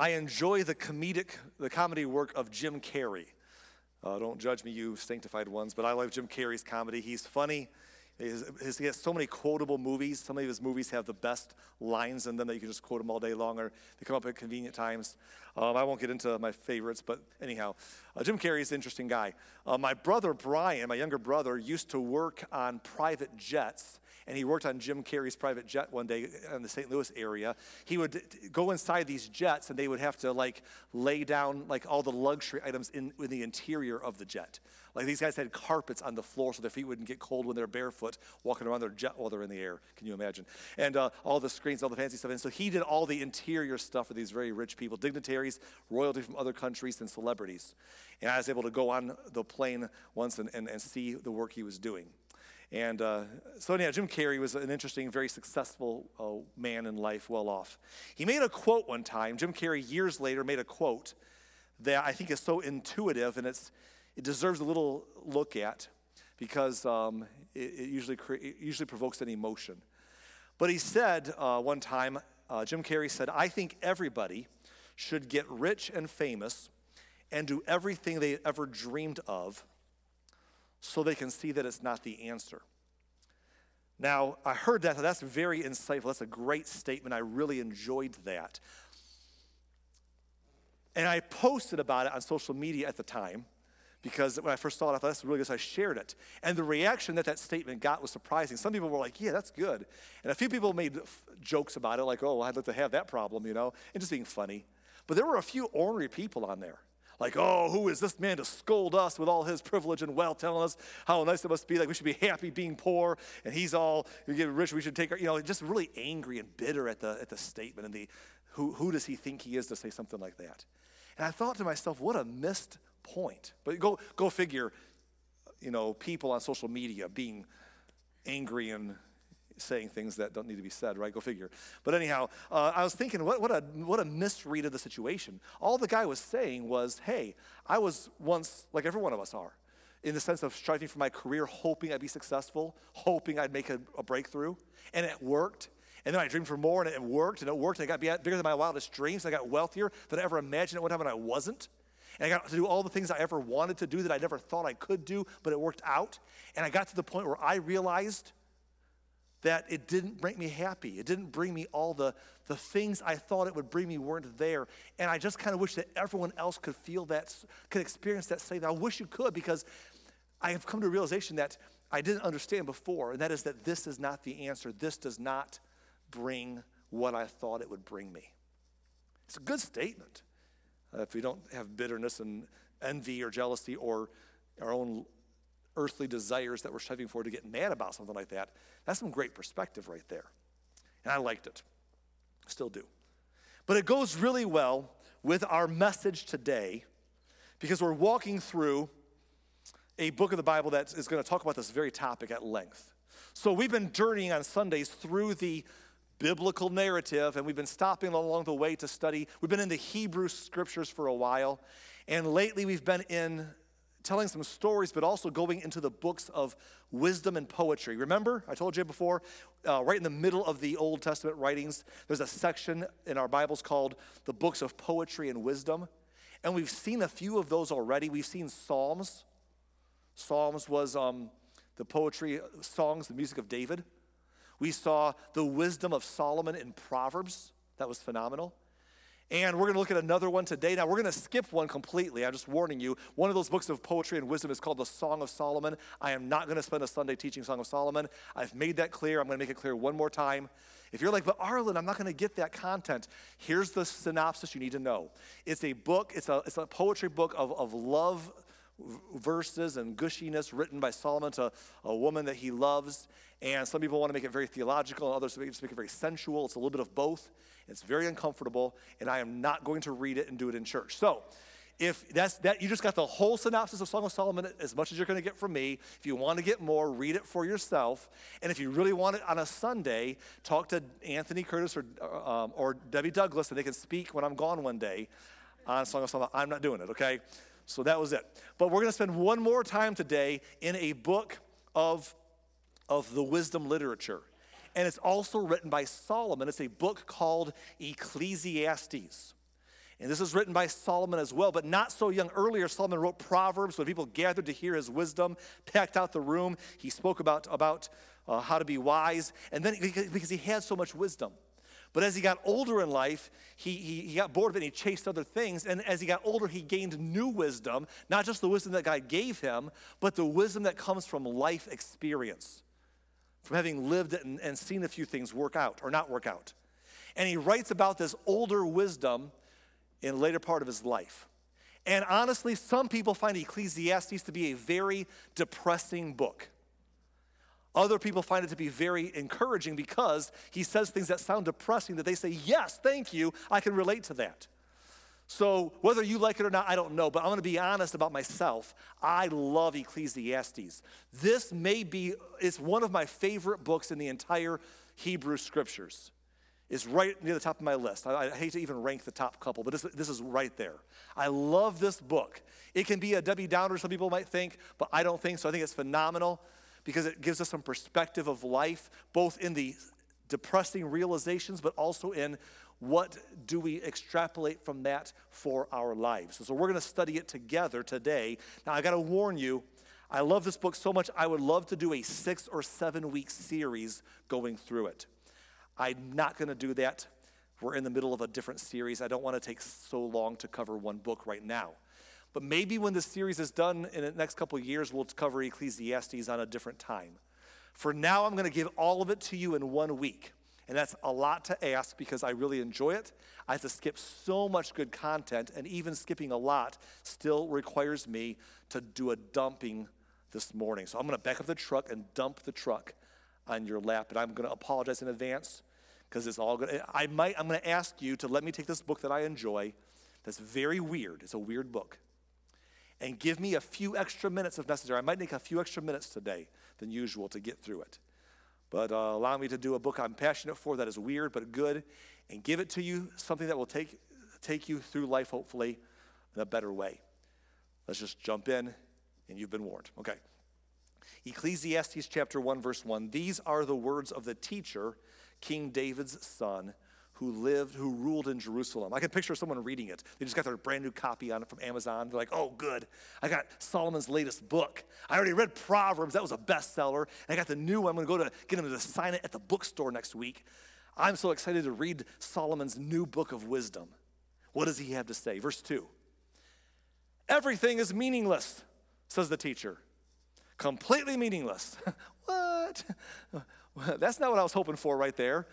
I enjoy the comedic, the comedy work of Jim Carrey. Uh, don't judge me, you sanctified ones, but I love Jim Carrey's comedy. He's funny. He has so many quotable movies. Some of his movies have the best lines in them that you can just quote them all day long, or they come up at convenient times. Um, I won't get into my favorites, but anyhow, uh, Jim Carrey is an interesting guy. Uh, my brother Brian, my younger brother, used to work on private jets and he worked on Jim Carrey's private jet one day in the St. Louis area. He would go inside these jets and they would have to like lay down like all the luxury items in, in the interior of the jet. Like these guys had carpets on the floor so their feet wouldn't get cold when they're barefoot walking around their jet while they're in the air. Can you imagine? And uh, all the screens, all the fancy stuff. And so he did all the interior stuff for these very rich people, dignitaries, royalty from other countries, and celebrities. And I was able to go on the plane once and, and, and see the work he was doing. And uh, so, yeah, Jim Carrey was an interesting, very successful uh, man in life, well off. He made a quote one time. Jim Carrey, years later, made a quote that I think is so intuitive and it's, it deserves a little look at because um, it, it, usually cre- it usually provokes an emotion. But he said uh, one time, uh, Jim Carrey said, I think everybody should get rich and famous and do everything they ever dreamed of so they can see that it's not the answer. Now, I heard that. That's very insightful. That's a great statement. I really enjoyed that. And I posted about it on social media at the time because when I first saw it, I thought that's really good, so I shared it. And the reaction that that statement got was surprising. Some people were like, yeah, that's good. And a few people made f- jokes about it, like, oh, I'd like to have that problem, you know, and just being funny. But there were a few ornery people on there like, oh, who is this man to scold us with all his privilege and wealth, telling us how nice it must be, like we should be happy being poor, and he's all, we get rich, we should take our, you know, just really angry and bitter at the, at the statement and the, who, who does he think he is to say something like that? And I thought to myself, what a missed point. But go, go figure, you know, people on social media being angry and saying things that don't need to be said, right? Go figure. But anyhow, uh, I was thinking, what, what, a, what a misread of the situation. All the guy was saying was, hey, I was once, like every one of us are, in the sense of striving for my career, hoping I'd be successful, hoping I'd make a, a breakthrough. And it worked. And then I dreamed for more, and it worked, and it worked, and I got bigger than my wildest dreams. And I got wealthier than I ever imagined at one time, and I wasn't. And I got to do all the things I ever wanted to do that I never thought I could do, but it worked out. And I got to the point where I realized that it didn't make me happy. It didn't bring me all the, the things I thought it would bring me weren't there. And I just kind of wish that everyone else could feel that, could experience that same. I wish you could because I have come to a realization that I didn't understand before, and that is that this is not the answer. This does not bring what I thought it would bring me. It's a good statement. Uh, if we don't have bitterness and envy or jealousy or our own earthly desires that we're striving for to get mad about something like that, that's some great perspective right there. And I liked it. Still do. But it goes really well with our message today because we're walking through a book of the Bible that is going to talk about this very topic at length. So we've been journeying on Sundays through the biblical narrative and we've been stopping along the way to study. We've been in the Hebrew scriptures for a while. And lately we've been in telling some stories, but also going into the books of wisdom and poetry. Remember, I told you before, uh, right in the middle of the Old Testament writings, there's a section in our Bibles called the books of poetry and wisdom. And we've seen a few of those already. We've seen Psalms. Psalms was um, the poetry, songs, the music of David. We saw the wisdom of Solomon in Proverbs. That was phenomenal. And we're going to look at another one today. Now, we're going to skip one completely. I'm just warning you. One of those books of poetry and wisdom is called the Song of Solomon. I am not going to spend a Sunday teaching Song of Solomon. I've made that clear. I'm going to make it clear one more time. If you're like, but Arlen, I'm not going to get that content, here's the synopsis you need to know. It's a book, it's a, it's a poetry book of, of love verses and gushiness written by Solomon to a woman that he loves. And some people want to make it very theological, and others just make it very sensual. It's a little bit of both. It's very uncomfortable, and I am not going to read it and do it in church. So, if that's that, you just got the whole synopsis of Song of Solomon as much as you're going to get from me. If you want to get more, read it for yourself. And if you really want it on a Sunday, talk to Anthony Curtis or, um, or Debbie Douglas, and they can speak when I'm gone one day on Song of Solomon. I'm not doing it, okay? So that was it. But we're going to spend one more time today in a book of, of the wisdom literature. And it's also written by Solomon. It's a book called Ecclesiastes. And this is written by Solomon as well, but not so young. Earlier, Solomon wrote Proverbs when people gathered to hear his wisdom, packed out the room. He spoke about, about uh, how to be wise, and then because he had so much wisdom. But as he got older in life, he, he, he, got bored of it and he chased other things. And as he got older, he gained new wisdom, not just the wisdom that God gave him, but the wisdom that comes from life experience, from having lived and, and seen a few things work out or not work out. And he writes about this older wisdom in later part of his life. And honestly, some people find Ecclesiastes to be a very depressing book. Other people find it to be very encouraging because he says things that sound depressing that they say, Yes, thank you, I can relate to that. So, whether you like it or not, I don't know, but I'm going to be honest about myself. I love Ecclesiastes. This may be, it's one of my favorite books in the entire Hebrew scriptures. It's right near the top of my list. I, I hate to even rank the top couple, but this, this is right there. I love this book. It can be a Debbie Downer, some people might think, but I don't think so. I think it's phenomenal because it gives us some perspective of life, both in the depressing realizations, but also in what do we extrapolate from that for our lives. So we're going to study it together today. Now, I got to warn you, I love this book so much, I would love to do a six or seven week series going through it. I'm not going to do that. We're in the middle of a different series. I don't want to take so long to cover one book right now. But maybe when this series is done in the next couple years, we'll cover Ecclesiastes on a different time. For now, I'm going to give all of it to you in one week. And that's a lot to ask because I really enjoy it. I have to skip so much good content, and even skipping a lot still requires me to do a dumping this morning. So I'm going to back up the truck and dump the truck on your lap. And I'm going to apologize in advance because it's all good. I might, I'm going to ask you to let me take this book that I enjoy that's very weird. It's a weird book and give me a few extra minutes if necessary. I might take a few extra minutes today than usual to get through it. But uh, allow me to do a book I'm passionate for that is weird but good and give it to you, something that will take, take you through life, hopefully, in a better way. Let's just jump in, and you've been warned. Okay. Ecclesiastes chapter 1, verse 1. These are the words of the teacher, King David's son who lived, who ruled in Jerusalem. I can picture someone reading it. They just got their brand new copy on it from Amazon. They're like, oh, good. I got Solomon's latest book. I already read Proverbs. That was a bestseller. And I got the new one. I'm going to go to get him to sign it at the bookstore next week. I'm so excited to read Solomon's new book of wisdom. What does he have to say? Verse 2 Everything is meaningless, says the teacher. Completely meaningless. what? That's not what I was hoping for right there.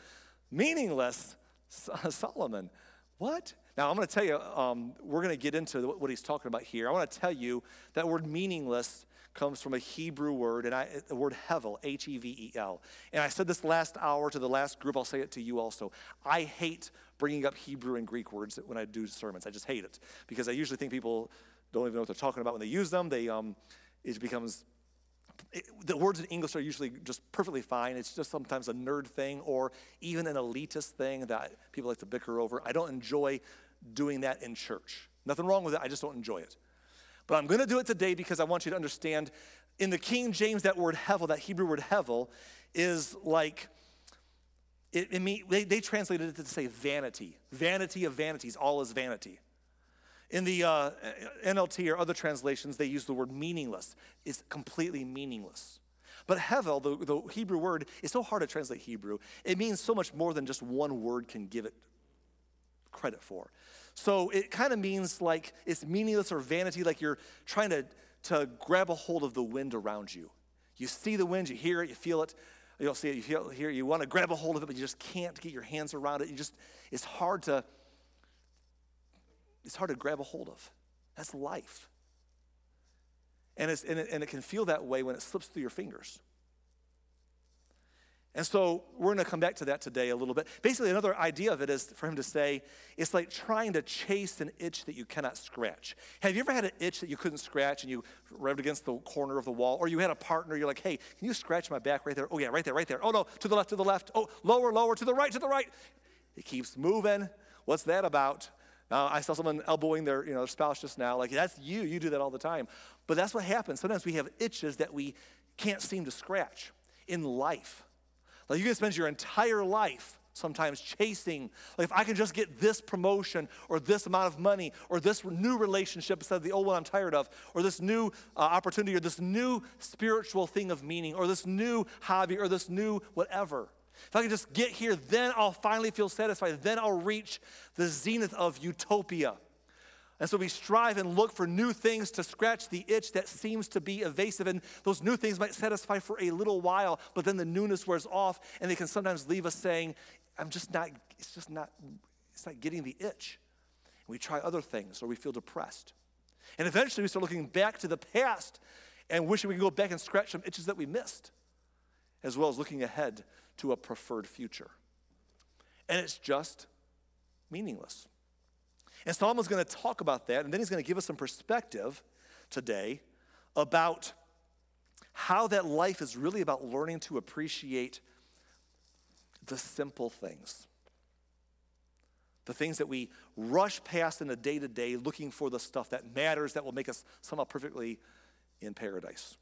Meaningless. Solomon. What? Now, I'm going to tell you, um, we're going to get into what he's talking about here. I want to tell you that word meaningless comes from a Hebrew word, and I, the word hevel, H E V E L. And I said this last hour to the last group, I'll say it to you also. I hate bringing up Hebrew and Greek words when I do sermons. I just hate it because I usually think people don't even know what they're talking about when they use them. They, um, it becomes the words in English are usually just perfectly fine. It's just sometimes a nerd thing or even an elitist thing that people like to bicker over. I don't enjoy doing that in church. Nothing wrong with it, I just don't enjoy it. But I'm going to do it today because I want you to understand in the King James, that word hevel, that Hebrew word hevel, is like, it, it mean, they, they translated it to say vanity. Vanity of vanities, all is vanity. In the uh, NLT or other translations, they use the word meaningless. It's completely meaningless. But hevel, the, the Hebrew word, is so hard to translate Hebrew. It means so much more than just one word can give it credit for. So it kind of means like it's meaningless or vanity, like you're trying to, to grab a hold of the wind around you. You see the wind, you hear it, you feel it. You don't see it, you feel, hear it, you want to grab a hold of it, but you just can't get your hands around it. You just, it's hard to it's hard to grab a hold of. That's life. And, and, it, and it can feel that way when it slips through your fingers. And so we're going to come back to that today a little bit. Basically, another idea of it is for him to say it's like trying to chase an itch that you cannot scratch. Have you ever had an itch that you couldn't scratch and you rubbed against the corner of the wall? Or you had a partner, you're like, hey, can you scratch my back right there? Oh, yeah, right there, right there. Oh, no, to the left, to the left. Oh, lower, lower, to the right, to the right. It keeps moving. What's that about? Uh, I saw someone elbowing their, you know, their spouse just now. Like, that's you. You do that all the time. But that's what happens. Sometimes we have itches that we can't seem to scratch in life. Like, you can spend your entire life sometimes chasing. Like, if I can just get this promotion or this amount of money or this new relationship instead of the old one I'm tired of, or this new uh, opportunity or this new spiritual thing of meaning or this new hobby or this new whatever. If I can just get here, then I'll finally feel satisfied. Then I'll reach the zenith of utopia. And so we strive and look for new things to scratch the itch that seems to be evasive. And those new things might satisfy for a little while, but then the newness wears off, and they can sometimes leave us saying, I'm just not, it's just not, it's not getting the itch. And we try other things, or we feel depressed. And eventually we start looking back to the past and wishing we could go back and scratch some itches that we missed, as well as looking ahead to a preferred future. And it's just meaningless. And Solomon's going to talk about that, and then he's going to give us some perspective today about how that life is really about learning to appreciate the simple things. The things that we rush past in the day to day, looking for the stuff that matters, that will make us somehow perfectly in paradise.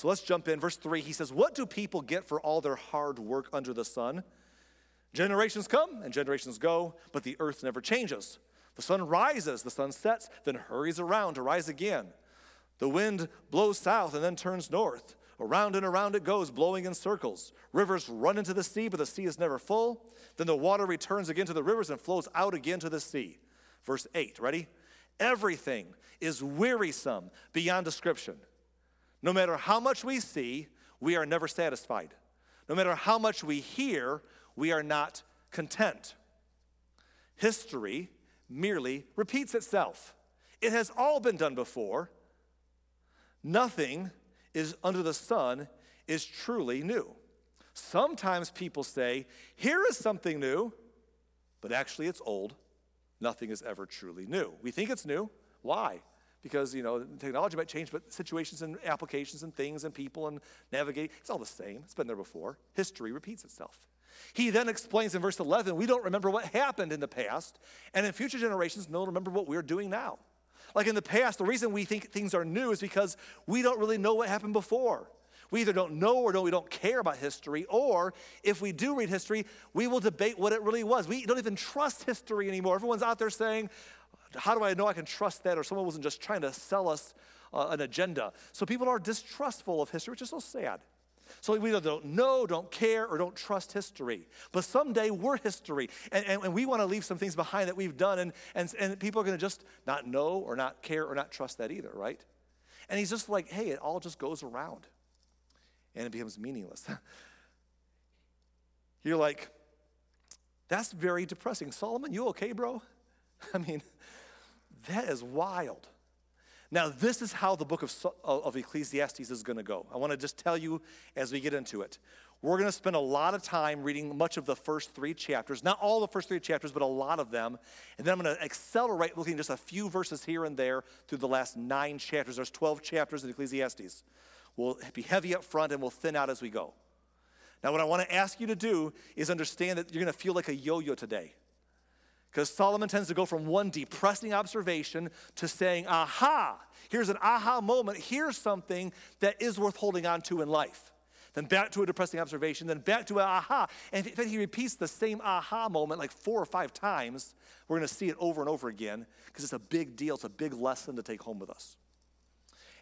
So let's jump in. Verse 3, he says, What do people get for all their hard work under the sun? Generations come and generations go, but the earth never changes. The sun rises, the sun sets, then hurries around to rise again. The wind blows south and then turns north. Around and around it goes, blowing in circles. Rivers run into the sea, but the sea is never full. Then the water returns again to the rivers and flows out again to the sea. Verse 8, ready? Everything is wearisome beyond description. No matter how much we see, we are never satisfied. No matter how much we hear, we are not content. History merely repeats itself. It has all been done before. Nothing is under the sun is truly new. Sometimes people say, here is something new, but actually it's old. Nothing is ever truly new. We think it's new. Why? Because, you know, technology might change, but situations and applications and things and people and navigate, it's all the same. It's been there before. History repeats itself. He then explains in verse 11 we don't remember what happened in the past, and in future generations, no remember what we're doing now. Like in the past, the reason we think things are new is because we don't really know what happened before. We either don't know or don't, we don't care about history, or if we do read history, we will debate what it really was. We don't even trust history anymore. Everyone's out there saying, How do I know I can trust that? Or someone wasn't just trying to sell us uh, an agenda. So people are distrustful of history, which is so sad. So we either don't know, don't care, or don't trust history. But someday we're history. And, and, and we want to leave some things behind that we've done, and, and, and people are going to just not know or not care or not trust that either, right? And he's just like, hey, it all just goes around and it becomes meaningless. You're like, that's very depressing. Solomon, you okay, bro? I mean, that is wild. Now, this is how the book of, of Ecclesiastes is going to go. I want to just tell you as we get into it. We're going to spend a lot of time reading much of the first three chapters, not all the first three chapters, but a lot of them. And then I'm going to accelerate looking just a few verses here and there through the last nine chapters. There's 12 chapters in Ecclesiastes. We'll be heavy up front and we'll thin out as we go. Now, what I want to ask you to do is understand that you're going to feel like a yo yo today. Because Solomon tends to go from one depressing observation to saying, aha, here's an aha moment, here's something that is worth holding on to in life. Then back to a depressing observation, then back to an aha. And then he repeats the same aha moment like four or five times. We're going to see it over and over again because it's a big deal. It's a big lesson to take home with us.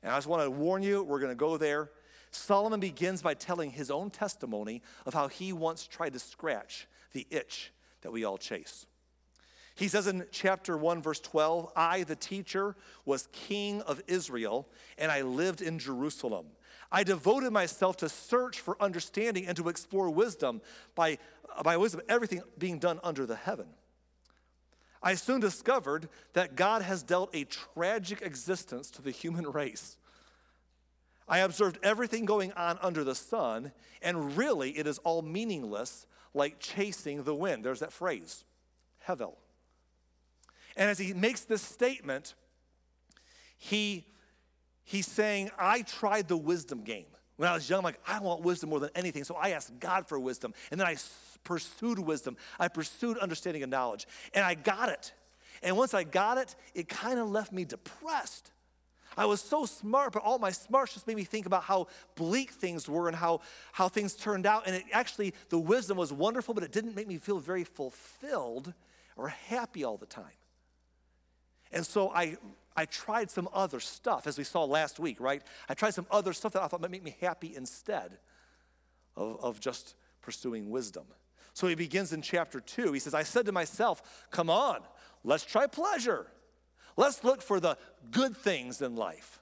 And I just want to warn you, we're going to go there. Solomon begins by telling his own testimony of how he once tried to scratch the itch that we all chase. He says in chapter 1, verse 12, I, the teacher, was king of Israel, and I lived in Jerusalem. I devoted myself to search for understanding and to explore wisdom by, by wisdom, everything being done under the heaven. I soon discovered that God has dealt a tragic existence to the human race. I observed everything going on under the sun, and really it is all meaningless, like chasing the wind. There's that phrase, hevel. And as he makes this statement, he, he's saying, I tried the wisdom game. When I was young, I'm like, I want wisdom more than anything. So I asked God for wisdom. And then I pursued wisdom. I pursued understanding and knowledge. And I got it. And once I got it, it kind of left me depressed. I was so smart, but all my smarts just made me think about how bleak things were and how, how things turned out. And it actually, the wisdom was wonderful, but it didn't make me feel very fulfilled or happy all the time. And so I, I tried some other stuff, as we saw last week, right? I tried some other stuff that I thought might make me happy instead of, of just pursuing wisdom. So he begins in chapter two. He says, I said to myself, Come on, let's try pleasure. Let's look for the good things in life.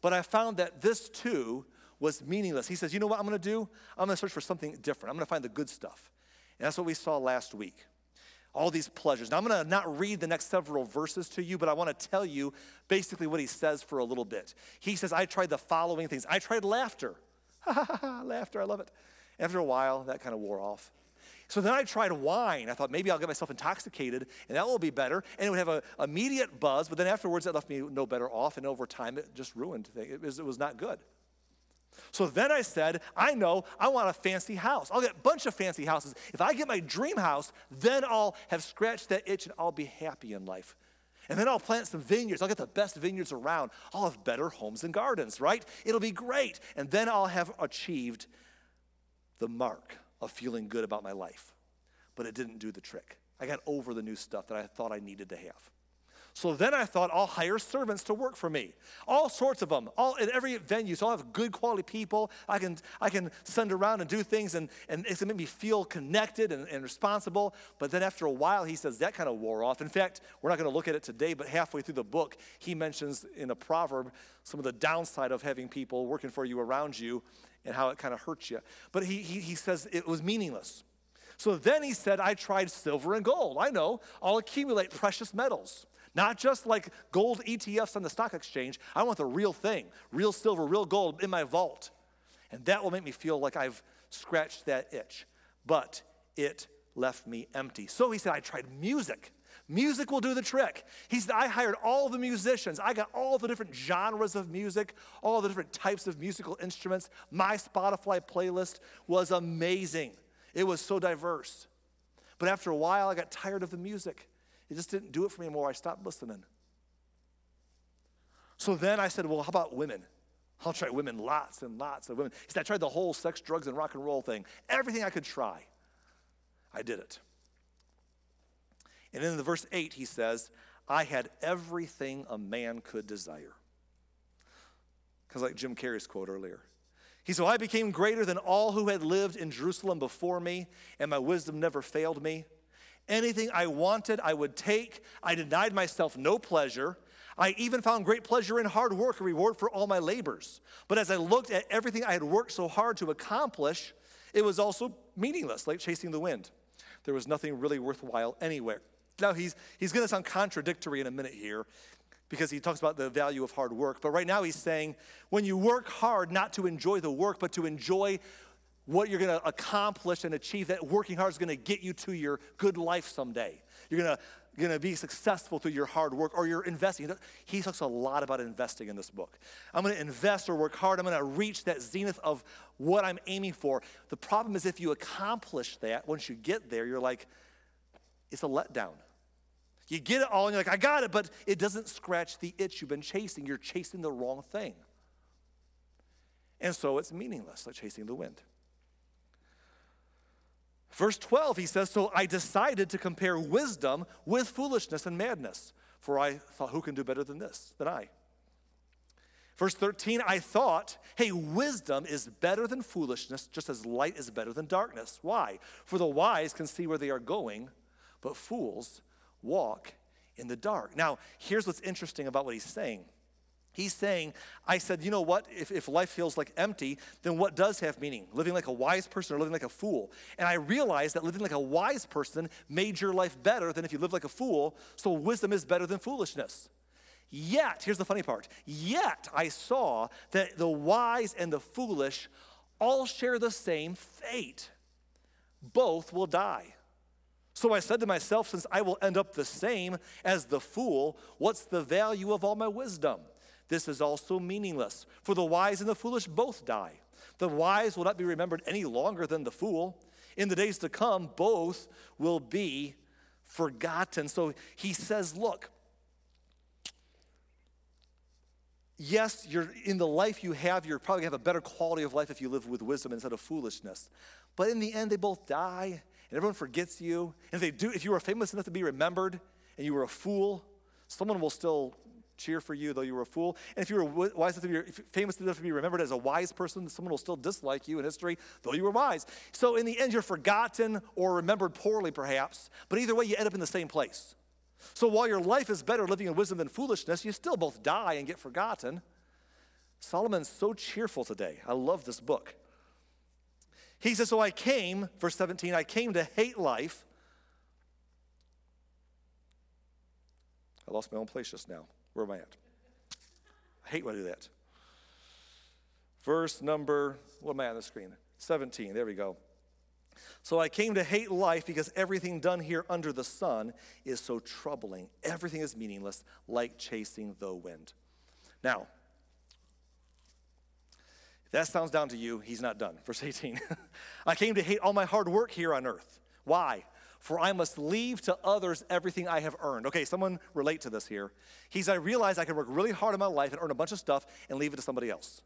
But I found that this too was meaningless. He says, You know what I'm to do? I'm to search for something different. I'm to find the good stuff. And that's what we saw last week. All these pleasures. Now, I'm going to not read the next several verses to you, but I want to tell you basically what he says for a little bit. He says, I tried the following things. I tried laughter. laughter, I love it. After a while, that kind of wore off. So then I tried wine. I thought maybe I'll get myself intoxicated and that will be better. And it would have an immediate buzz, but then afterwards that left me no better off. And over time it just ruined things. It was, it was not good. So then I said, I know I want a fancy house. I'll get a bunch of fancy houses. If I get my dream house, then I'll have scratched that itch and I'll be happy in life. And then I'll plant some vineyards. I'll get the best vineyards around. I'll have better homes and gardens, right? It'll be great. And then I'll have achieved the mark of feeling good about my life. But it didn't do the trick. I got over the new stuff that I thought I needed to have. So then I thought I'll hire servants to work for me. All sorts of them, all in every venue. So I'll have good quality people. I can, I can send around and do things and, and it's gonna make me feel connected and, and responsible. But then after a while, he says that kind of wore off. In fact, we're not gonna look at it today, but halfway through the book, he mentions in a proverb some of the downside of having people working for you around you and how it kind of hurts you. But he, he, he says it was meaningless. So then he said, I tried silver and gold. I know, I'll accumulate precious metals. Not just like gold ETFs on the stock exchange. I want the real thing, real silver, real gold in my vault. And that will make me feel like I've scratched that itch. But it left me empty. So he said, I tried music. Music will do the trick. He said, I hired all the musicians. I got all the different genres of music, all the different types of musical instruments. My Spotify playlist was amazing. It was so diverse. But after a while, I got tired of the music. It just didn't do it for me anymore. I stopped listening. So then I said, well, how about women? I'll try women, lots and lots of women. He said, I tried the whole sex, drugs, and rock and roll thing. Everything I could try. I did it. And in the verse 8, he says, I had everything a man could desire. Because, like Jim Carrey's quote earlier, he said, I became greater than all who had lived in Jerusalem before me, and my wisdom never failed me. Anything I wanted, I would take. I denied myself no pleasure. I even found great pleasure in hard work, a reward for all my labors. But as I looked at everything I had worked so hard to accomplish, it was also meaningless, like chasing the wind. There was nothing really worthwhile anywhere. Now, he's, he's going to sound contradictory in a minute here because he talks about the value of hard work. But right now, he's saying when you work hard, not to enjoy the work, but to enjoy what you're going to accomplish and achieve, that working hard is going to get you to your good life someday. You're going to going to be successful through your hard work or you're investing. He talks a lot about investing in this book. I'm going to invest or work hard. I'm going to reach that zenith of what I'm aiming for. The problem is if you accomplish that, once you get there, you're like, it's a letdown. You get it all and you're like, I got it, but it doesn't scratch the itch you've been chasing. You're chasing the wrong thing. And so it's meaningless, like chasing the wind. Verse 12, he says, So I decided to compare wisdom with foolishness and madness, for I thought, who can do better than this, than I? Verse 13, I thought, hey, wisdom is better than foolishness, just as light is better than darkness. Why? For the wise can see where they are going, but fools walk in the dark. Now, here's what's interesting about what he's saying. He's saying, I said, you know what? If, if life feels like empty, then what does have meaning? Living like a wise person or living like a fool? And I realized that living like a wise person made your life better than if you live like a fool. So wisdom is better than foolishness. Yet, here's the funny part yet I saw that the wise and the foolish all share the same fate. Both will die. So I said to myself, since I will end up the same as the fool, what's the value of all my wisdom? This is also meaningless, for the wise and the foolish both die. The wise will not be remembered any longer than the fool. In the days to come, both will be forgotten. So he says, Look, yes, you're in the life you have, you're probably have a better quality of life if you live with wisdom instead of foolishness. But in the end, they both die, and everyone forgets you. And if they do, if you were famous enough to be remembered and you were a fool, someone will still cheer for you, though you were a fool. And if you were wise enough to be, famous enough to be remembered as a wise person, someone will still dislike you in history, though you were wise. So in the end, you're forgotten or remembered poorly, perhaps. But either way, you end up in the same place. So while your life is better living in wisdom than foolishness, you still both die and get forgotten. Solomon's so cheerful today. I love this book. He says, So I came, verse 17, I came to hate life. I lost my own place just now. Where am I at? I hate when I do that. Verse number, what am I on the screen? 17. There we go. So I came to hate life because everything done here under the sun is so troubling. Everything is meaningless, like chasing the wind. Now, if that sounds down to you, he's not done. Verse 18. I came to hate all my hard work here on earth. Why? For I must leave to others everything I have earned. Okay, someone relate to this here. He's, I realize I can work really hard in my life and earn a bunch of stuff and leave it to somebody else.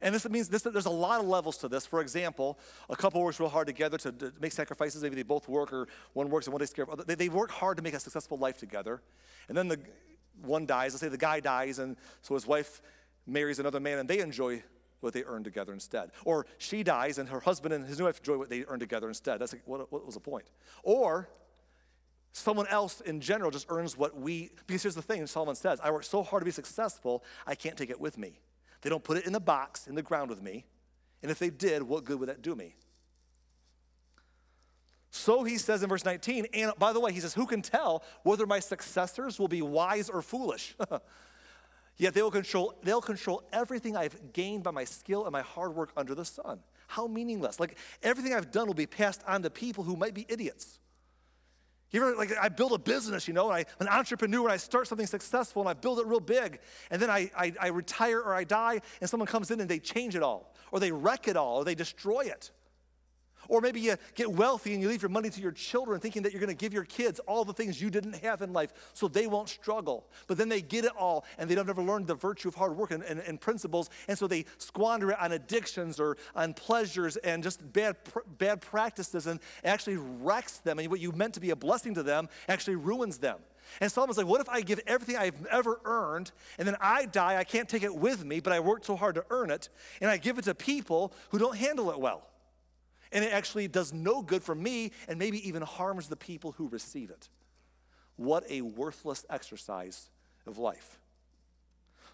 And this means this, there's a lot of levels to this. For example, a couple works real hard together to, to make sacrifices. Maybe they both work, or one works and one takes care of other. They, they work hard to make a successful life together. And then the one dies. Let's say the guy dies, and so his wife marries another man, and they enjoy what they earned together instead. Or she dies and her husband and his new wife enjoy what they earned together instead. That's like, what, what was the point? Or someone else in general just earns what we, because here's the thing Solomon says, I work so hard to be successful, I can't take it with me. They don't put it in the box, in the ground with me. And if they did, what good would that do me? So he says in verse 19, and by the way, he says, Who can tell whether my successors will be wise or foolish? Yet they will control, they'll control everything I've gained by my skill and my hard work under the sun. How meaningless. Like everything I've done will be passed on to people who might be idiots. You ever, like, I build a business, you know, and I, am an entrepreneur and I start something successful and I build it real big, and then I, I, I retire or I die, and someone comes in and they change it all, or they wreck it all, or they destroy it. Or maybe you get wealthy and you leave your money to your children thinking that you're going to give your kids all the things you didn't have in life so they won't struggle. But then they get it all and they don't ever learn the virtue of hard work and, and, and principles. And so they squander it on addictions or on pleasures and just bad, bad practices and actually wrecks them. And what you meant to be a blessing to them actually ruins them. And Solomon's like, what if I give everything I've ever earned and then I die? I can't take it with me, but I worked so hard to earn it, and I give it to people who don't handle it well and it actually does no good for me and maybe even harms the people who receive it. What a worthless exercise of life.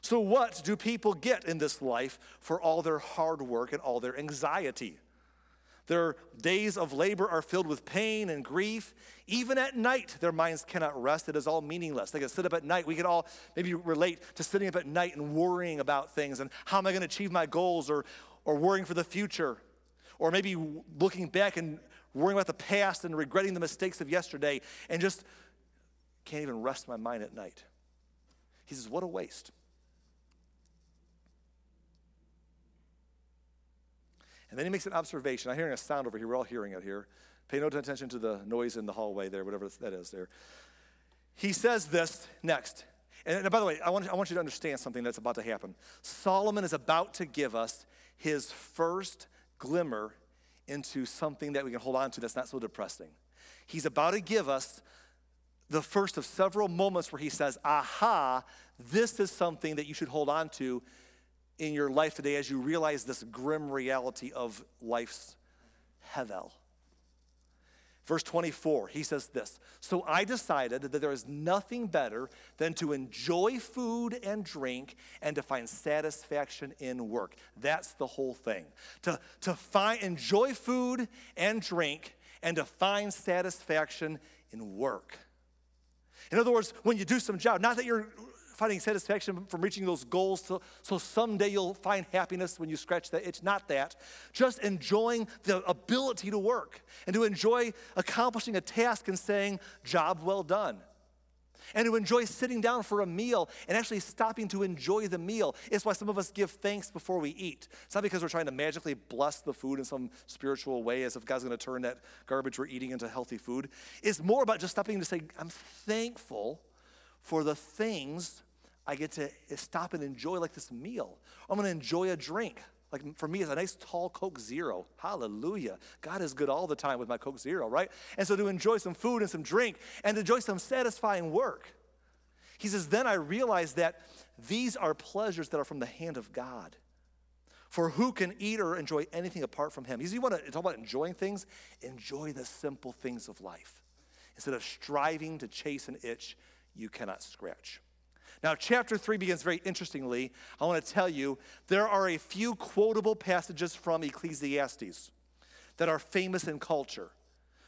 So, what do people get in this life for all their hard work and all their anxiety? Their days of labor are filled with pain and grief. Even at night, their minds cannot rest. It is all meaningless. They can sit up at night. We can all maybe relate to sitting up at night and worrying about things and how am I going to achieve my goals or, or worrying for the future or maybe looking back and worrying about the past and regretting the mistakes of yesterday and just can't even rest my mind at night. He says, What a waste. And then he makes an observation. I'm hearing a sound over here. We're all hearing it here. Pay no attention to the noise in the hallway there, whatever that is there. He says this next. And by the way, I want, I want you to understand something that's about to happen. Solomon is about to give us his first glimmer into something that we can hold on to that's not so depressing. He's about to give us the first of several moments where he says, Aha, this is something that you should hold on to in your life today as you realize this grim reality of life's hevel. Verse 24, he says this So I decided that there is nothing better than to enjoy food and drink and to find satisfaction in work. That's the whole thing. To, to find, enjoy food and drink and to find satisfaction in work. In other words, when you do some job, not that you're finding satisfaction from reaching those goals so, so someday you'll find happiness when you scratch that. It's not that. Just enjoying the ability to work and to enjoy accomplishing a task and saying, job well done. And to enjoy sitting down for a meal and actually stopping to enjoy the meal. It's why some of us give thanks before we eat. It's not because we're trying to magically bless the food in some spiritual way, as if God's going to turn that garbage we're eating into healthy food. It's more about just stopping to say, I'm thankful for the things I get to stop and enjoy like this meal. I'm gonna enjoy a drink. Like for me, it's a nice tall Coke Zero. Hallelujah. God is good all the time with my Coke Zero, right? And so to enjoy some food and some drink and to enjoy some satisfying work. He says, then I realized that these are pleasures that are from the hand of God. For who can eat or enjoy anything apart from him? He says, you want to talk about enjoying things? Enjoy the simple things of life. Instead of striving to chase an itch you cannot scratch. Now, chapter 3 begins very interestingly. I want to tell you there are a few quotable passages from Ecclesiastes that are famous in culture.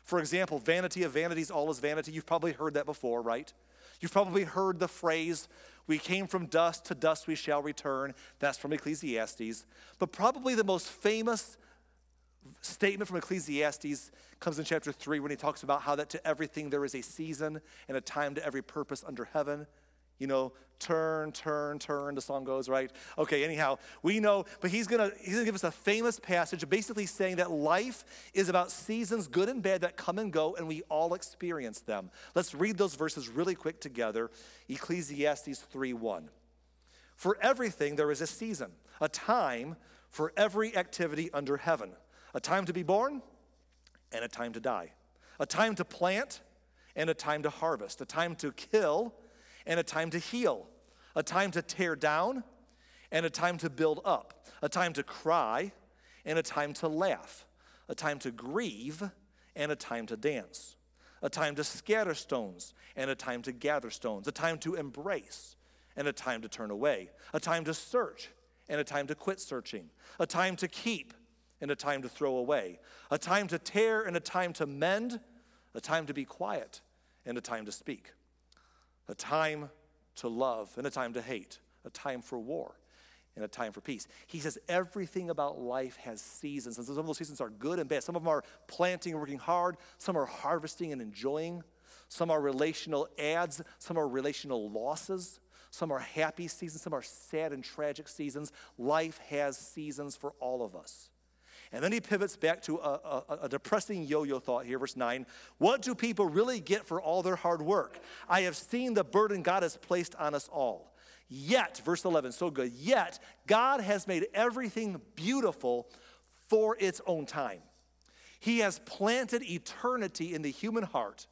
For example, vanity of vanities, all is vanity. You've probably heard that before, right? You've probably heard the phrase, we came from dust, to dust we shall return. That's from Ecclesiastes. But probably the most famous statement from Ecclesiastes comes in chapter 3 when he talks about how that to everything there is a season and a time to every purpose under heaven you know, turn, turn, turn, the song goes, right? Okay, anyhow, we know, but he's gonna he's gonna give us a famous passage basically saying that life is about seasons, good and bad, that come and go, and we all experience them. Let's read those verses really quick together. Ecclesiastes 3:1. For everything there is a season, a time for every activity under heaven, a time to be born and a time to die, a time to plant and a time to harvest, a time to kill and a time to heal, a time to tear down and a time to build up, a time to cry and a time to laugh, a time to grieve and a time to dance, a time to scatter stones and a time to gather stones, a time to embrace and a time to turn away, a time to search and a time to quit searching, a time to keep and a time to throw away, a time to tear and a time to mend, a time to be quiet and a time to speak a time to love and a time to hate, a time for war and a time for peace. He says everything about life has seasons, and some of those seasons are good and bad. Some of them are planting and working hard, some are harvesting and enjoying, some are relational adds, some are relational losses. Some are happy seasons, some are sad and tragic seasons. Life has seasons for all of us. And then he pivots back to a, a, a depressing yo yo thought here, verse 9. What do people really get for all their hard work? I have seen the burden God has placed on us all. Yet, verse 11, so good. Yet, God has made everything beautiful for its own time. He has planted eternity in the human heart.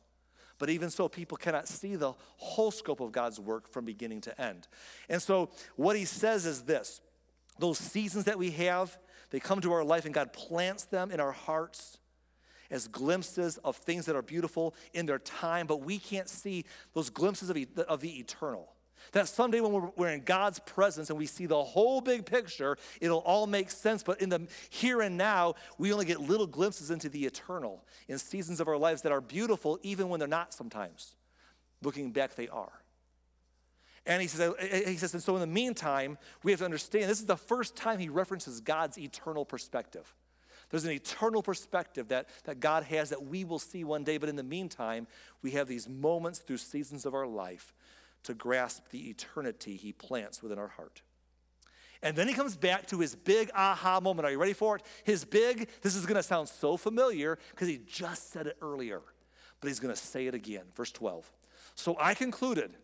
But even so, people cannot see the whole scope of God's work from beginning to end. And so, what he says is this those seasons that we have, they come to our life, and God plants them in our hearts as glimpses of things that are beautiful in their time, but we can't see those glimpses of, of the eternal. That someday when we're, we're, in God's presence and we see the whole big picture, it'll all make sense. But in the here and now, we only get little glimpses into the eternal in seasons of our lives that are beautiful, even when they're not sometimes. Looking back, they are. And he says, uh, uh, he says, and so in the meantime, we have to understand this is the first time he references God's eternal perspective. There's an eternal perspective that, that God has that we will see one day, but in the meantime, we have these moments through seasons of our life to grasp the eternity he plants within our heart. And then he comes back to his big aha moment. Are you ready for it? His big, this is going to sound so familiar because he just said it earlier, but he's going to say it again. Verse 12. So I concluded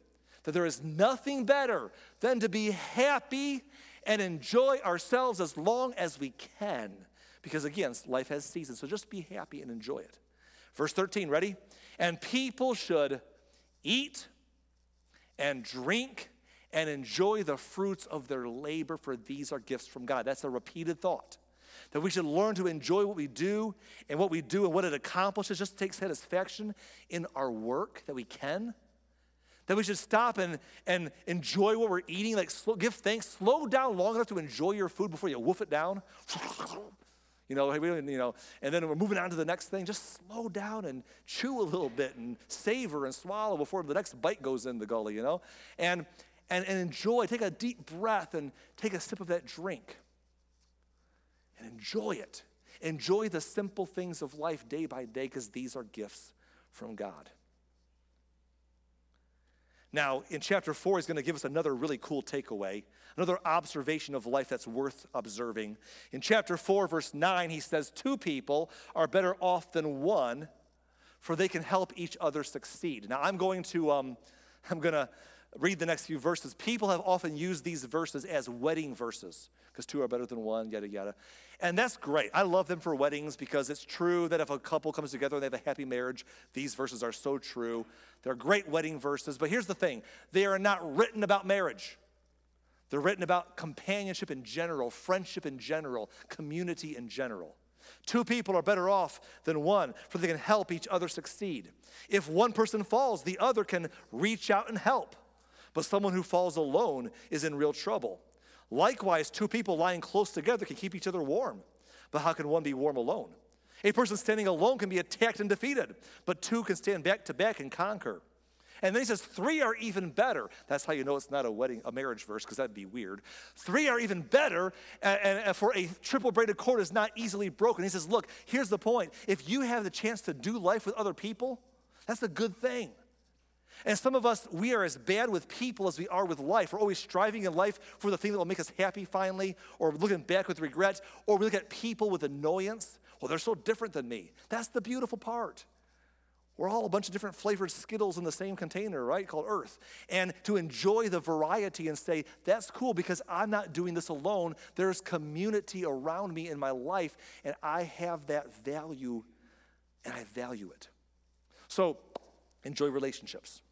that there is nothing better than to be happy and enjoy ourselves as long as we can. Because again, life has seasons, so just be happy and enjoy it. Verse 13, ready? And people should eat and drink and enjoy the fruits of their labor, for these are gifts from God. That's a repeated thought. That we should learn to enjoy what we do and what we do and what it accomplishes, just take satisfaction in our work that we can. That we should stop and, and enjoy what we're eating, like slow, give thanks, slow down long enough to enjoy your food before you wolf it down. You know, you know, and then we're moving on to the next thing. Just slow down and chew a little bit and savor and swallow before the next bite goes in the gully, you know? And, and, and enjoy, take a deep breath and take a sip of that drink. And enjoy it. Enjoy the simple things of life day by day because these are gifts from God. Now, in chapter four, he's going to give us another really cool takeaway, another observation of life that's worth observing. In chapter four, verse nine, he says, Two people are better off than one, for they can help each other succeed. Now, I'm going to, um, I'm going to read the next few verses, people have often used these verses as wedding verses because two are better than one, yada, yada. And that's great. I love them for weddings because it's true that if a couple comes together and they have a happy marriage, these verses are so true. They're great wedding verses. But here's the thing they are not written about marriage. They're written about companionship in general, friendship in general, community in general. Two people are better off than one, for they can help each other succeed. If one person falls, the other can reach out and help. But someone who falls alone is in real trouble. Likewise, two people lying close together can keep each other warm. But how can one be warm alone? A person standing alone can be attacked and defeated, but two can stand back to back and conquer. And then he says, three are even better. That's how you know it's not a wedding, a marriage verse, because that'd be weird. Three are even better, and, and for a triple braided cord is not easily broken. He says, look, here's the point. If you have the chance to do life with other people, that's a good thing. And some of us, we are as bad with people as we are with life. We're always striving in life for the thing that will make us happy finally, or looking back with regret, or we look at people with annoyance. Well, they're so different than me. That's the beautiful part. We're all a bunch of different flavored Skittles in the same container, right? Called Earth. And to enjoy the variety and say, that's cool because I'm not doing this alone. There's community around me in my life, and I have that value, and I value it. So enjoy relationships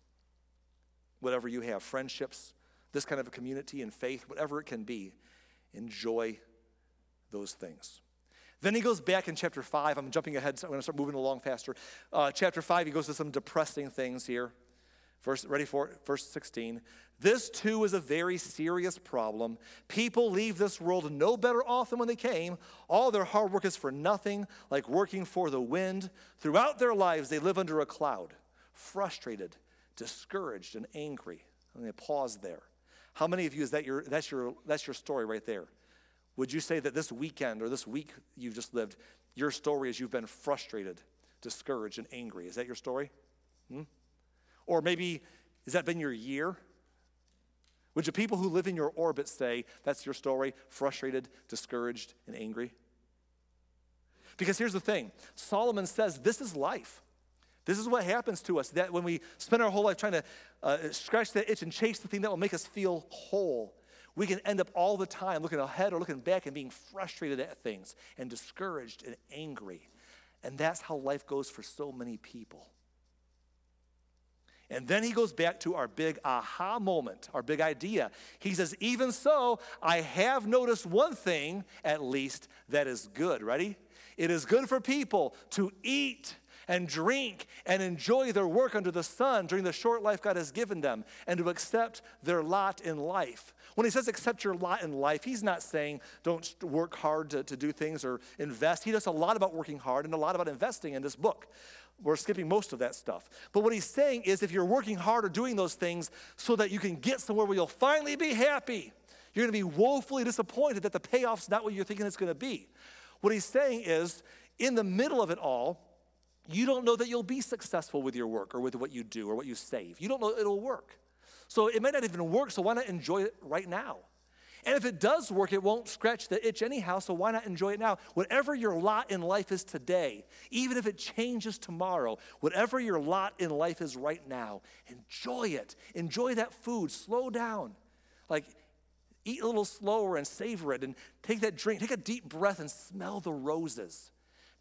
whatever you have friendships, this kind of a community and faith, whatever it can be. Enjoy those things. Then he goes back in chapter 5. I'm jumping ahead, so I'm going to start moving along faster. Uh, chapter 5, he goes to some depressing things here. Verse, ready for it? Verse 16. This too is a very serious problem. People leave this world no better off than when they came. All their hard work is for nothing, like working for the wind. Throughout their lives, they live under a cloud, frustrated, discouraged and angry. I'm going to pause there. How many of you is that your that's your that's your story right there? Would you say that this weekend or this week you've just lived, your story is you've been frustrated, discouraged, and angry? Is that your story? Hmm? Or maybe has that been your year? Would the people who live in your orbit say that's your story, frustrated, discouraged, and angry? Because here's the thing Solomon says this is life. This is what happens to us that when we spend our whole life trying to uh, scratch that itch and chase the thing that will make us feel whole, we can end up all the time looking ahead or looking back and being frustrated at things and discouraged and angry. And that's how life goes for so many people. And then he goes back to our big aha moment, our big idea. He says, Even so, I have noticed one thing, at least, that is good. Ready? It is good for people to eat and drink and enjoy their work under the sun during the short life God has given them and to accept their lot in life. When he says accept your lot in life, he's not saying don't work hard to, to do things or invest. He does a lot about working hard and a lot about investing in this book. We're skipping most of that stuff. But what he's saying is if you're working hard or doing those things so that you can get somewhere where you'll finally be happy, you're going to be woefully disappointed that the payoff's not what you're thinking it's going to be. What he's saying is, in the middle of it all, you don't know that you'll be successful with your work or with what you do or what you save. You don't know it'll work. So it might not even work, so why not enjoy it right now? And if it does work, it won't scratch the itch anyhow, so why not enjoy it now? Whatever your lot in life is today, even if it changes tomorrow, whatever your lot in life is right now, enjoy it. Enjoy that food. Slow down. Like, eat a little slower and savor it and take that drink. Take a deep breath and smell the roses.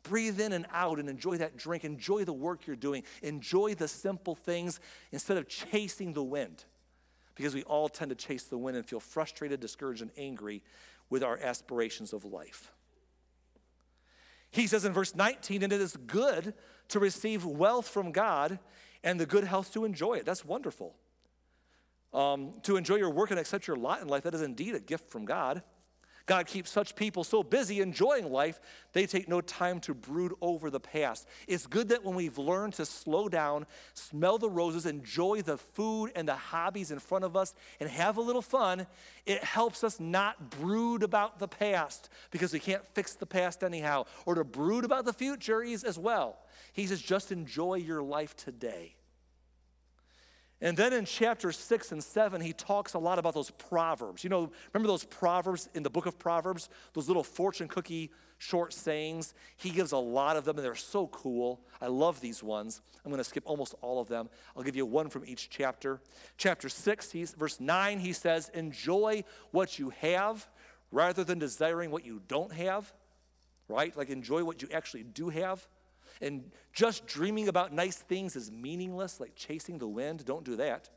Breathe in and out and enjoy that drink. Enjoy the work you're doing. Enjoy the simple things instead of chasing the wind. Because we all tend to chase the wind and feel frustrated, discouraged, and angry with our aspirations of life. He says in verse 19, and it is good to receive wealth from God and the good health to enjoy it. That's wonderful. Um, to enjoy your work and accept your lot in life, that is indeed a gift from God. God keeps such people so busy enjoying life, they take no time to brood over the past. It's good that when we've learned to slow down, smell the roses, enjoy the food and the hobbies in front of us, and have a little fun, it helps us not brood about the past because we can't fix the past anyhow, or to brood about the future as well. He says, just enjoy your life today. And then in chapter six and seven, he talks a lot about those proverbs. You know, remember those proverbs in the book of Proverbs? Those little fortune cookie short sayings. He gives a lot of them, and they're so cool. I love these ones. I'm going to skip almost all of them. I'll give you one from each chapter. Chapter six, he's, verse nine, he says, Enjoy what you have rather than desiring what you don't have, right? Like enjoy what you actually do have. And just dreaming about nice things is meaningless, like chasing the wind. Don't do that.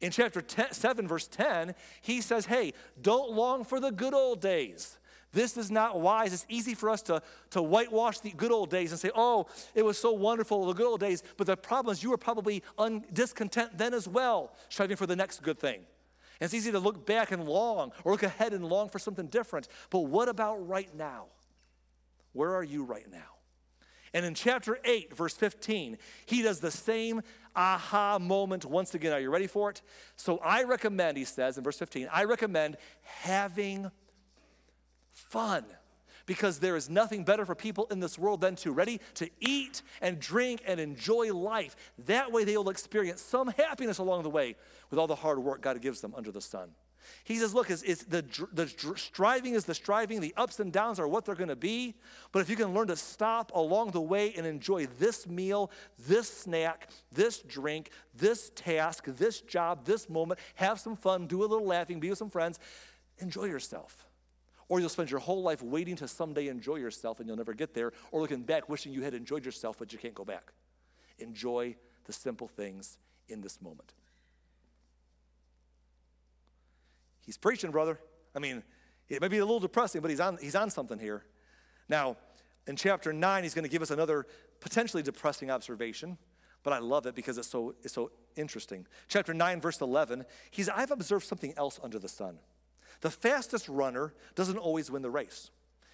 In chapter 10, 7, verse 10, he says, Hey, don't long for the good old days. This is not wise. It's easy for us to, to whitewash the good old days and say, oh, it was so wonderful, the good old days. But the problem is you were probably un- discontent then as well, striving for the next good thing. And it's easy to look back and long or look ahead and long for something different. But what about right now? Where are you right now? And in chapter 8, verse 15, he does the same aha moment once again. Are you ready for it? So I recommend, he says in verse 15, I recommend having fun because there is nothing better for people in this world than to ready to eat and drink and enjoy life. That way they will experience some happiness along the way with all the hard work God gives them under the sun. He says, look, it's, it's the, the striving is the striving, the ups and downs are what they're going to be. But if you can learn to stop along the way and enjoy this meal, this snack, this drink, this task, this job, this moment, have some fun, do a little laughing, be with some friends, enjoy yourself. Or you'll spend your whole life waiting to someday enjoy yourself and you'll never get there, or looking back wishing you had enjoyed yourself, but you can't go back. Enjoy the simple things in this moment. He's preaching, brother. I mean, it may be a little depressing, but he's on, he's on something here. Now, in chapter 9, he's going to give us another potentially depressing observation, but I love it because it's so, it's so interesting. Chapter 9, verse 11, he's, I've observed something else under the sun. The fastest runner doesn't always win the race,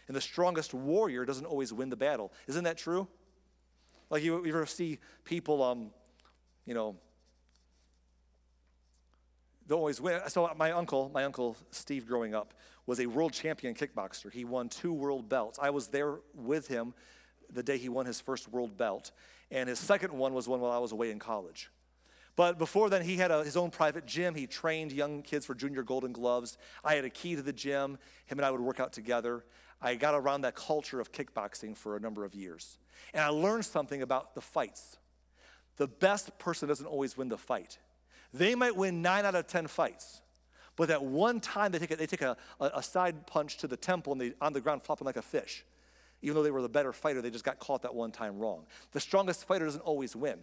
and the strongest warrior doesn't always win the battle. Isn't that true? Like you, you ever see people, um, you know, always win. So my uncle, my uncle Steve, growing up, was a world champion kickboxer. He won two world belts. I was there with him the day he won his first world belt, and his second one was won while I was away in college. But before then, he had a, his own private gym. He trained young kids for junior golden gloves. I had a key to the gym. Him and I would work out together. I got around that culture of kickboxing for a number of years. And I learned something about the fights. The best person doesn't always win the fight. They might win nine out of 10 fights, but at one time they take a, they take a, a side punch to the temple and they on the ground flopping like a fish. Even though they were the better fighter, they just got caught that one time wrong. The strongest fighter doesn't always win.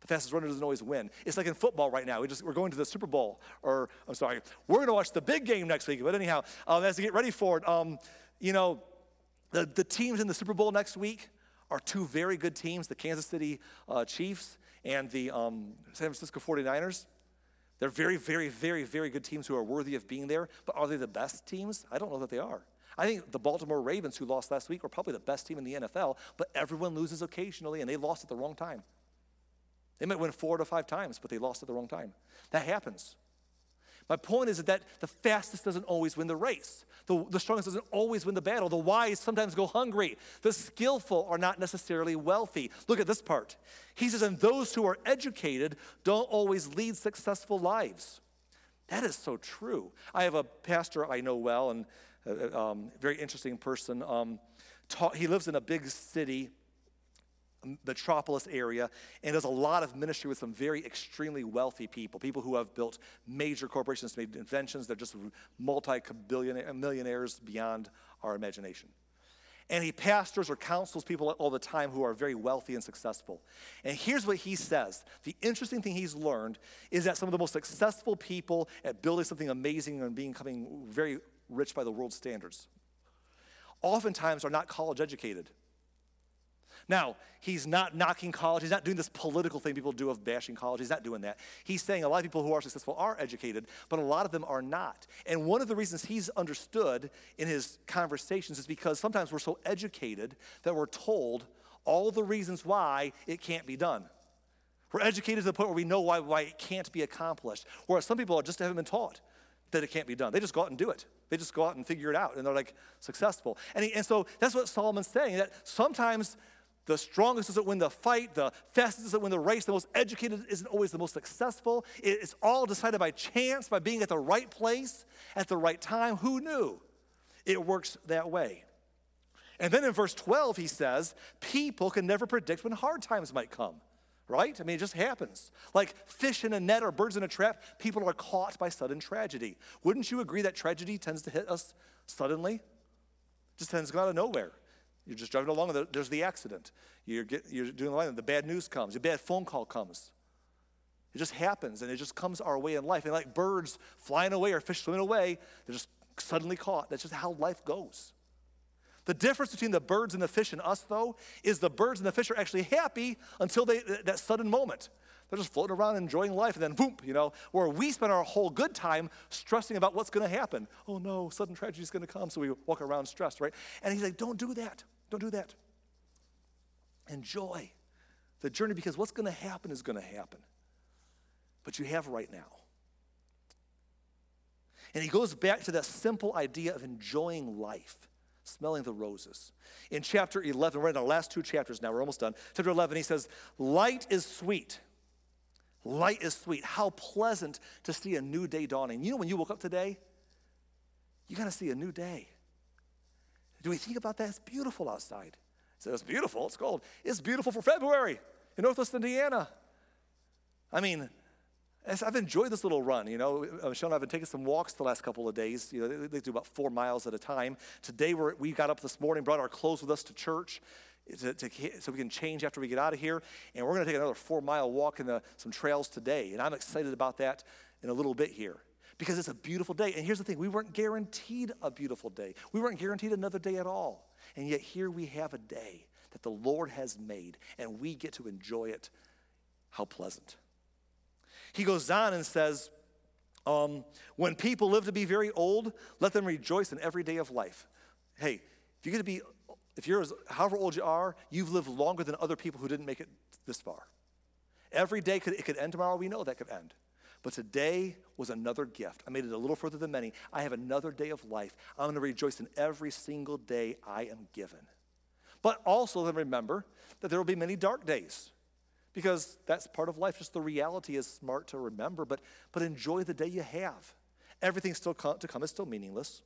The fastest runner doesn't always win. It's like in football right now. We just, we're going to the Super Bowl, or I'm sorry, we're going to watch the big game next week. But anyhow, um, as we get ready for it, um, you know, the, the teams in the Super Bowl next week are two very good teams the Kansas City uh, Chiefs and the um, San Francisco 49ers. They're very, very, very, very good teams who are worthy of being there. But are they the best teams? I don't know that they are. I think the Baltimore Ravens, who lost last week, were probably the best team in the NFL, but everyone loses occasionally, and they lost at the wrong time. They might win four to five times, but they lost at the wrong time. That happens. My point is that the fastest doesn't always win the race. The, the strongest doesn't always win the battle. The wise sometimes go hungry. The skillful are not necessarily wealthy. Look at this part. He says, and those who are educated don't always lead successful lives. That is so true. I have a pastor I know well and a uh, um, very interesting person. Um, ta- he lives in a big city metropolis area and does a lot of ministry with some very extremely wealthy people, people who have built major corporations, made inventions. They're just multi-millionaires beyond our imagination. And he pastors or counsels people all the time who are very wealthy and successful. And here's what he says. The interesting thing he's learned is that some of the most successful people at building something amazing and becoming very rich by the world's standards oftentimes are not college educated. Now, he's not knocking college. He's not doing this political thing people do of bashing college. He's not doing that. He's saying a lot of people who are successful are educated, but a lot of them are not. And one of the reasons he's understood in his conversations is because sometimes we're so educated that we're told all the reasons why it can't be done. We're educated to the point where we know why, why it can't be accomplished. Whereas some people just haven't been taught that it can't be done. They just go out and do it. They just go out and figure it out, and they're like successful. And, he, and so that's what Solomon's saying that sometimes The strongest doesn't win the fight. The fastest doesn't win the race. The most educated isn't always the most successful. It's all decided by chance, by being at the right place at the right time. Who knew? It works that way. And then in verse 12, he says, People can never predict when hard times might come, right? I mean, it just happens. Like fish in a net or birds in a trap, people are caught by sudden tragedy. Wouldn't you agree that tragedy tends to hit us suddenly? Just tends to come out of nowhere. You're just driving along, and there's the accident. You're, get, you're doing the line, the bad news comes, a bad phone call comes. It just happens, and it just comes our way in life. And like birds flying away or fish swimming away, they're just suddenly caught. That's just how life goes. The difference between the birds and the fish and us, though, is the birds and the fish are actually happy until they, that sudden moment. They're just floating around enjoying life, and then boom, you know, where we spend our whole good time stressing about what's going to happen. Oh no, sudden tragedy is going to come, so we walk around stressed, right? And he's like, don't do that. Don't do that. Enjoy the journey because what's going to happen is going to happen. But you have right now. And he goes back to that simple idea of enjoying life smelling the roses. In chapter 11, we're in our last two chapters now, we're almost done. Chapter 11, he says, Light is sweet. Light is sweet. How pleasant to see a new day dawning. You know, when you woke up today, you got to see a new day. Do we think about that? It's beautiful outside. So it's beautiful, it's cold. It's beautiful for February in Northwest Indiana. I mean, I've enjoyed this little run. You know, uh, Michelle and I have been taking some walks the last couple of days. You know, they do about four miles at a time. Today, we we got up this morning, brought our clothes with us to church. To, to, so we can change after we get out of here. And we're going to take another four mile walk in the, some trails today. And I'm excited about that in a little bit here because it's a beautiful day. And here's the thing we weren't guaranteed a beautiful day, we weren't guaranteed another day at all. And yet, here we have a day that the Lord has made, and we get to enjoy it. How pleasant. He goes on and says, um, When people live to be very old, let them rejoice in every day of life. Hey, if you get to be, if you're as, however old you are, you've lived longer than other people who didn't make it this far. Every day could, it could end tomorrow. We know that could end. But today was another gift. I made it a little further than many. I have another day of life. I'm going to rejoice in every single day I am given. But also then remember that there will be many dark days because that's part of life. Just the reality is smart to remember, but, but enjoy the day you have. Everything still to come is still meaningless.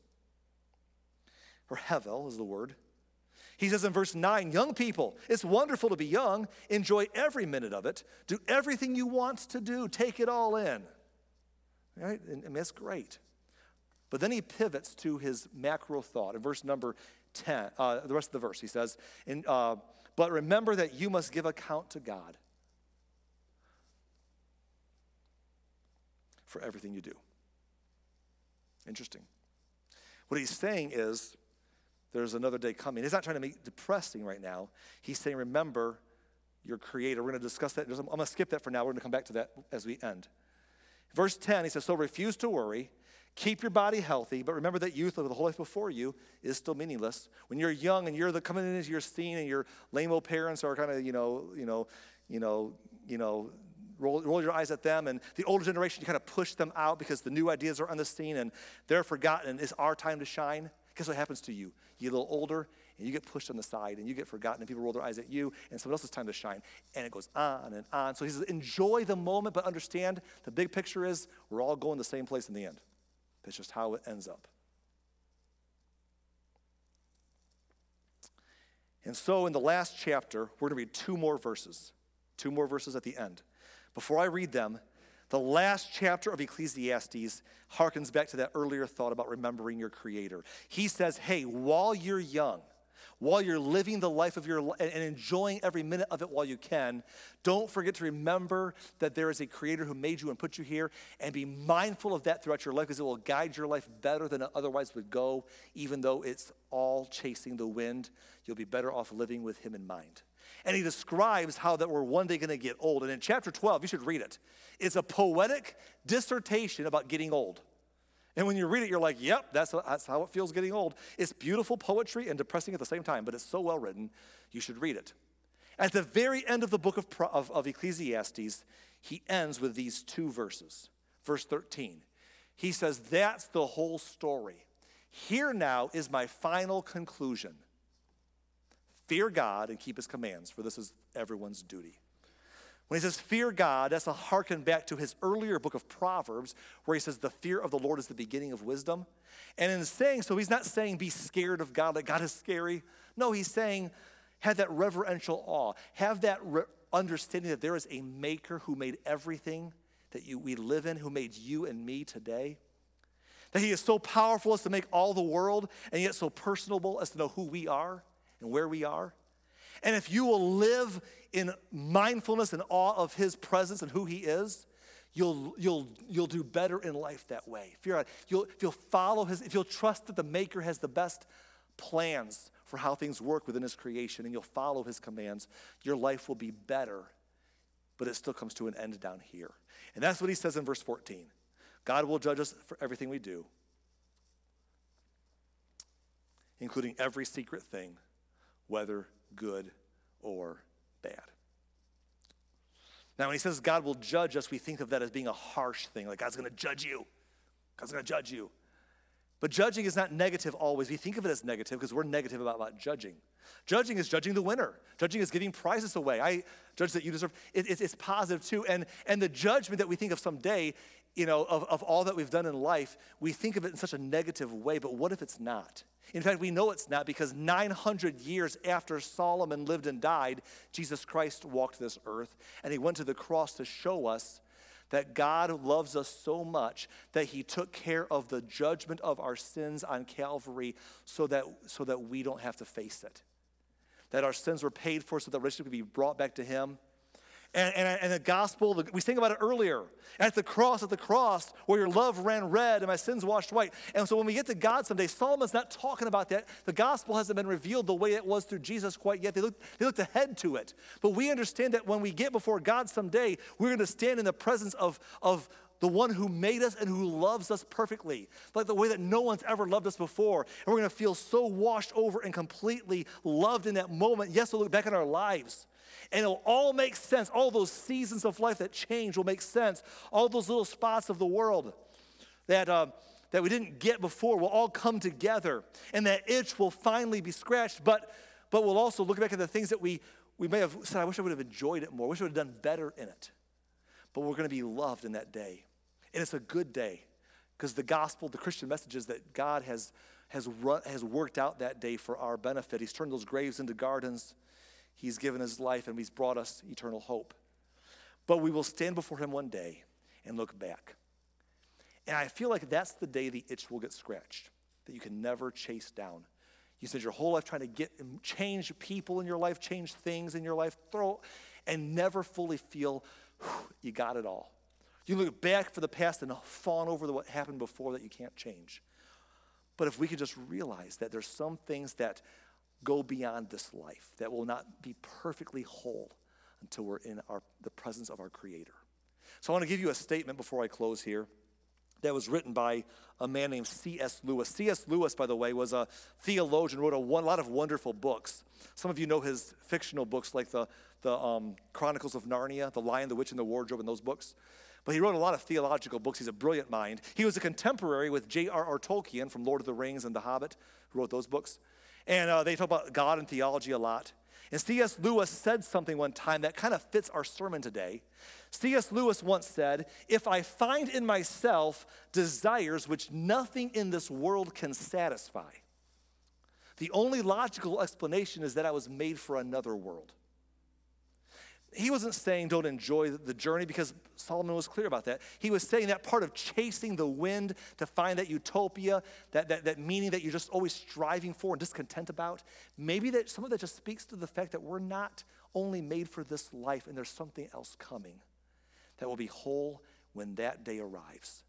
Or hevel is the word. He says in verse 9, young people, it's wonderful to be young. Enjoy every minute of it. Do everything you want to do. Take it all in. Right? And, and that's great. But then he pivots to his macro thought in verse number 10, uh, the rest of the verse. He says, in, uh, But remember that you must give account to God for everything you do. Interesting. What he's saying is, there's another day coming. He's not trying to make it depressing right now. He's saying, remember your creator. We're going to discuss that. I'm going to skip that for now. We're going to come back to that as we end. Verse 10, he says, So refuse to worry. Keep your body healthy, but remember that youth of the whole life before you is still meaningless. When you're young and you're the, coming into your scene and your lame old parents are kind of, you know, you know, you know, you know, roll, roll your eyes at them. And the older generation, you kind of push them out because the new ideas are on the scene and they're forgotten. It's our time to shine. Guess what happens to you? You get a little older and you get pushed on the side and you get forgotten and people roll their eyes at you and someone else's time to shine. And it goes on and on. So he says, enjoy the moment, but understand the big picture is we're all going the same place in the end. That's just how it ends up. And so in the last chapter, we're going to read two more verses, two more verses at the end. Before I read them, the last chapter of Ecclesiastes harkens back to that earlier thought about remembering your Creator. He says, hey, while you're young, while you're living the life of your life and enjoying every minute of it while you can, don't forget to remember that there is a creator who made you and put you here and be mindful of that throughout your life because it will guide your life better than it otherwise would go, even though it's all chasing the wind. You'll be better off living with him in mind and he describes how that we're one day going to get old. And in chapter 12, you should read it. It's a poetic dissertation about getting old. And when you read it, you're like, yep, that's, that's how it feels getting old. It's beautiful poetry and depressing at the same time, but it's so well written, you should read it. At the very end of the book of, of, of Ecclesiastes, he ends with these two verses. Verse 13, he says, That's the whole story. Here now is my final conclusion Fear God and keep his commands, for this is everyone's duty. When he says fear God, that's a harken back to his earlier book of Proverbs, where he says the fear of the Lord is the beginning of wisdom. And in saying so, he's not saying be scared of God, that God is scary. No, he's saying have that reverential awe, have that re- understanding that there is a maker who made everything that you, we live in, who made you and me today. That he is so powerful as to make all the world, and yet so personable as to know who we are and where we are. And if you will live in mindfulness and awe of his presence and who he is, you'll, you'll, you'll do better in life that way. If, you're, you'll, if you'll follow his, if you'll trust that the maker has the best plans for how things work within his creation and you'll follow his commands, your life will be better, but it still comes to an end down here. And that's what he says in verse 14 God will judge us for everything we do, including every secret thing, whether good or bad. Now, when he says God will judge us, we think of that as being a harsh thing, like God's to judge you. God's to judge you. But judging is not negative always. We think of it as negative because we're negative about, about judging. Judging is judging the winner. Judging is giving prizes away. I judge that you deserve. It, it, it's positive too. And, and the judgment that we think of someday, you know, of, of all that we've done in life, we think of it in such a negative way. But what if it's not? In fact, we know it's not because 900 years after Solomon lived and died, Jesus Christ walked this earth and he went to the cross to show us that God loves us so much that he took care of the judgment of our sins on Calvary so that, so that we don't have to face it. That our sins were paid for so that relationship could be brought back to him and, and, and the gospel, we sang about it earlier. At the cross, at the cross, where your love ran red and my sins washed white. And so when we get to God someday, Solomon's not talking about that. The gospel hasn't been revealed the way it was through Jesus quite yet. They looked, they looked ahead to it. But we understand that when we get before God someday, we're going to stand in the presence of, of the one who made us and who loves us perfectly, like the way that no one's ever loved us before. And we're going to feel so washed over and completely loved in that moment. Yes, we'll look back on our lives and it'll all make sense. All those seasons of life that change will make sense. All those little spots of the world that, uh, that we didn't get before will all come together, and that itch will finally be scratched. But, but we'll also look back at the things that we, we may have said, I wish I would have enjoyed it more. I wish I would have done better in it. But we're going to be loved in that day. And it's a good day because the gospel, the Christian message is that God has, has, run, has worked out that day for our benefit. He's turned those graves into gardens. He's given his life and he's brought us eternal hope. But we will stand before him one day and look back. And I feel like that's the day the itch will get scratched, that you can never chase down. You spend your whole life trying to get change people in your life, change things in your life, throw, and never fully feel you got it all. You look back for the past and fawn over what happened before that you can't change. But if we could just realize that there's some things that go beyond this life, that will not be perfectly whole until we're in our, the presence of our Creator. So I want to give you a statement before I close here that was written by a man named C.S. Lewis. C.S. Lewis, by the way, was a theologian, wrote a, one, lot of wonderful books. Some of you know his fictional books like the, the um, Chronicles of Narnia, The Lion, the Witch, and the Wardrobe, and those books. But he wrote a lot of theological books. He's a brilliant mind. He was a contemporary with J.R.R. Tolkien from Lord of the Rings and The Hobbit, who wrote those books. And uh, they talk about God and theology a lot. And C.S. Lewis said something one time that kind of fits our sermon today. C.S. Lewis once said, If I find in myself desires which nothing in this world can satisfy, the only logical explanation is that I was made for another world he wasn't saying don't enjoy the journey because Solomon was clear about that. He was saying that part of chasing the wind to find that utopia, that, that, that meaning that you're just always striving for and discontent about, maybe that some of that just speaks to the fact that we're not only made for this life and there's something else coming that will be whole when that day arrives.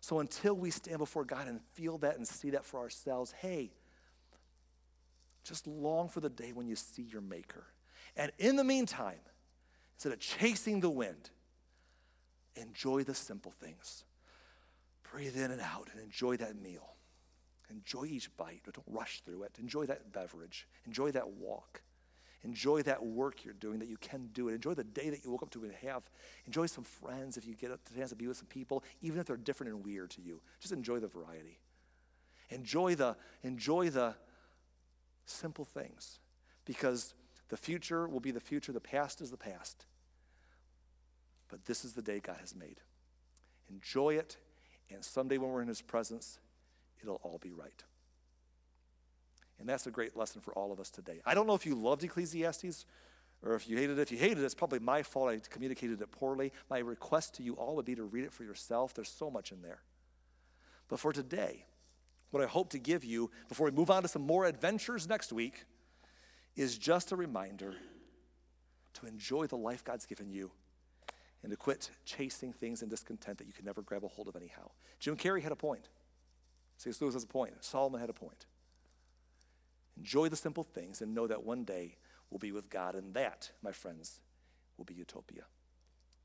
So until we stand before God and feel that and see that for ourselves, hey, just long for the day when you see your Maker. And in the meantime, Instead of chasing the wind, enjoy the simple things. Breathe in and out and enjoy that meal. Enjoy each bite, but don't rush through it. Enjoy that beverage. Enjoy that walk. Enjoy that work you're doing that you can do it. Enjoy the day that you woke up to and have. Enjoy some friends if you get a chance to be with some people, even if they're different and weird to you. Just enjoy the variety. Enjoy the, enjoy the simple things because the future will be the future, the past is the past. But this is the day God has made. Enjoy it, and someday when we're in His presence, it'll all be right. And that's a great lesson for all of us today. I don't know if you loved Ecclesiastes or if you hated it. If you hated it, it's probably my fault I communicated it poorly. My request to you all would be to read it for yourself. There's so much in there. But for today, what I hope to give you before we move on to some more adventures next week is just a reminder to enjoy the life God's given you and to quit chasing things in discontent that you can never grab a hold of anyhow. Jim Carrey had a point. C.S. Lewis has a point. Solomon had a point. Enjoy the simple things and know that one day we'll be with God, and that, my friends, will be utopia.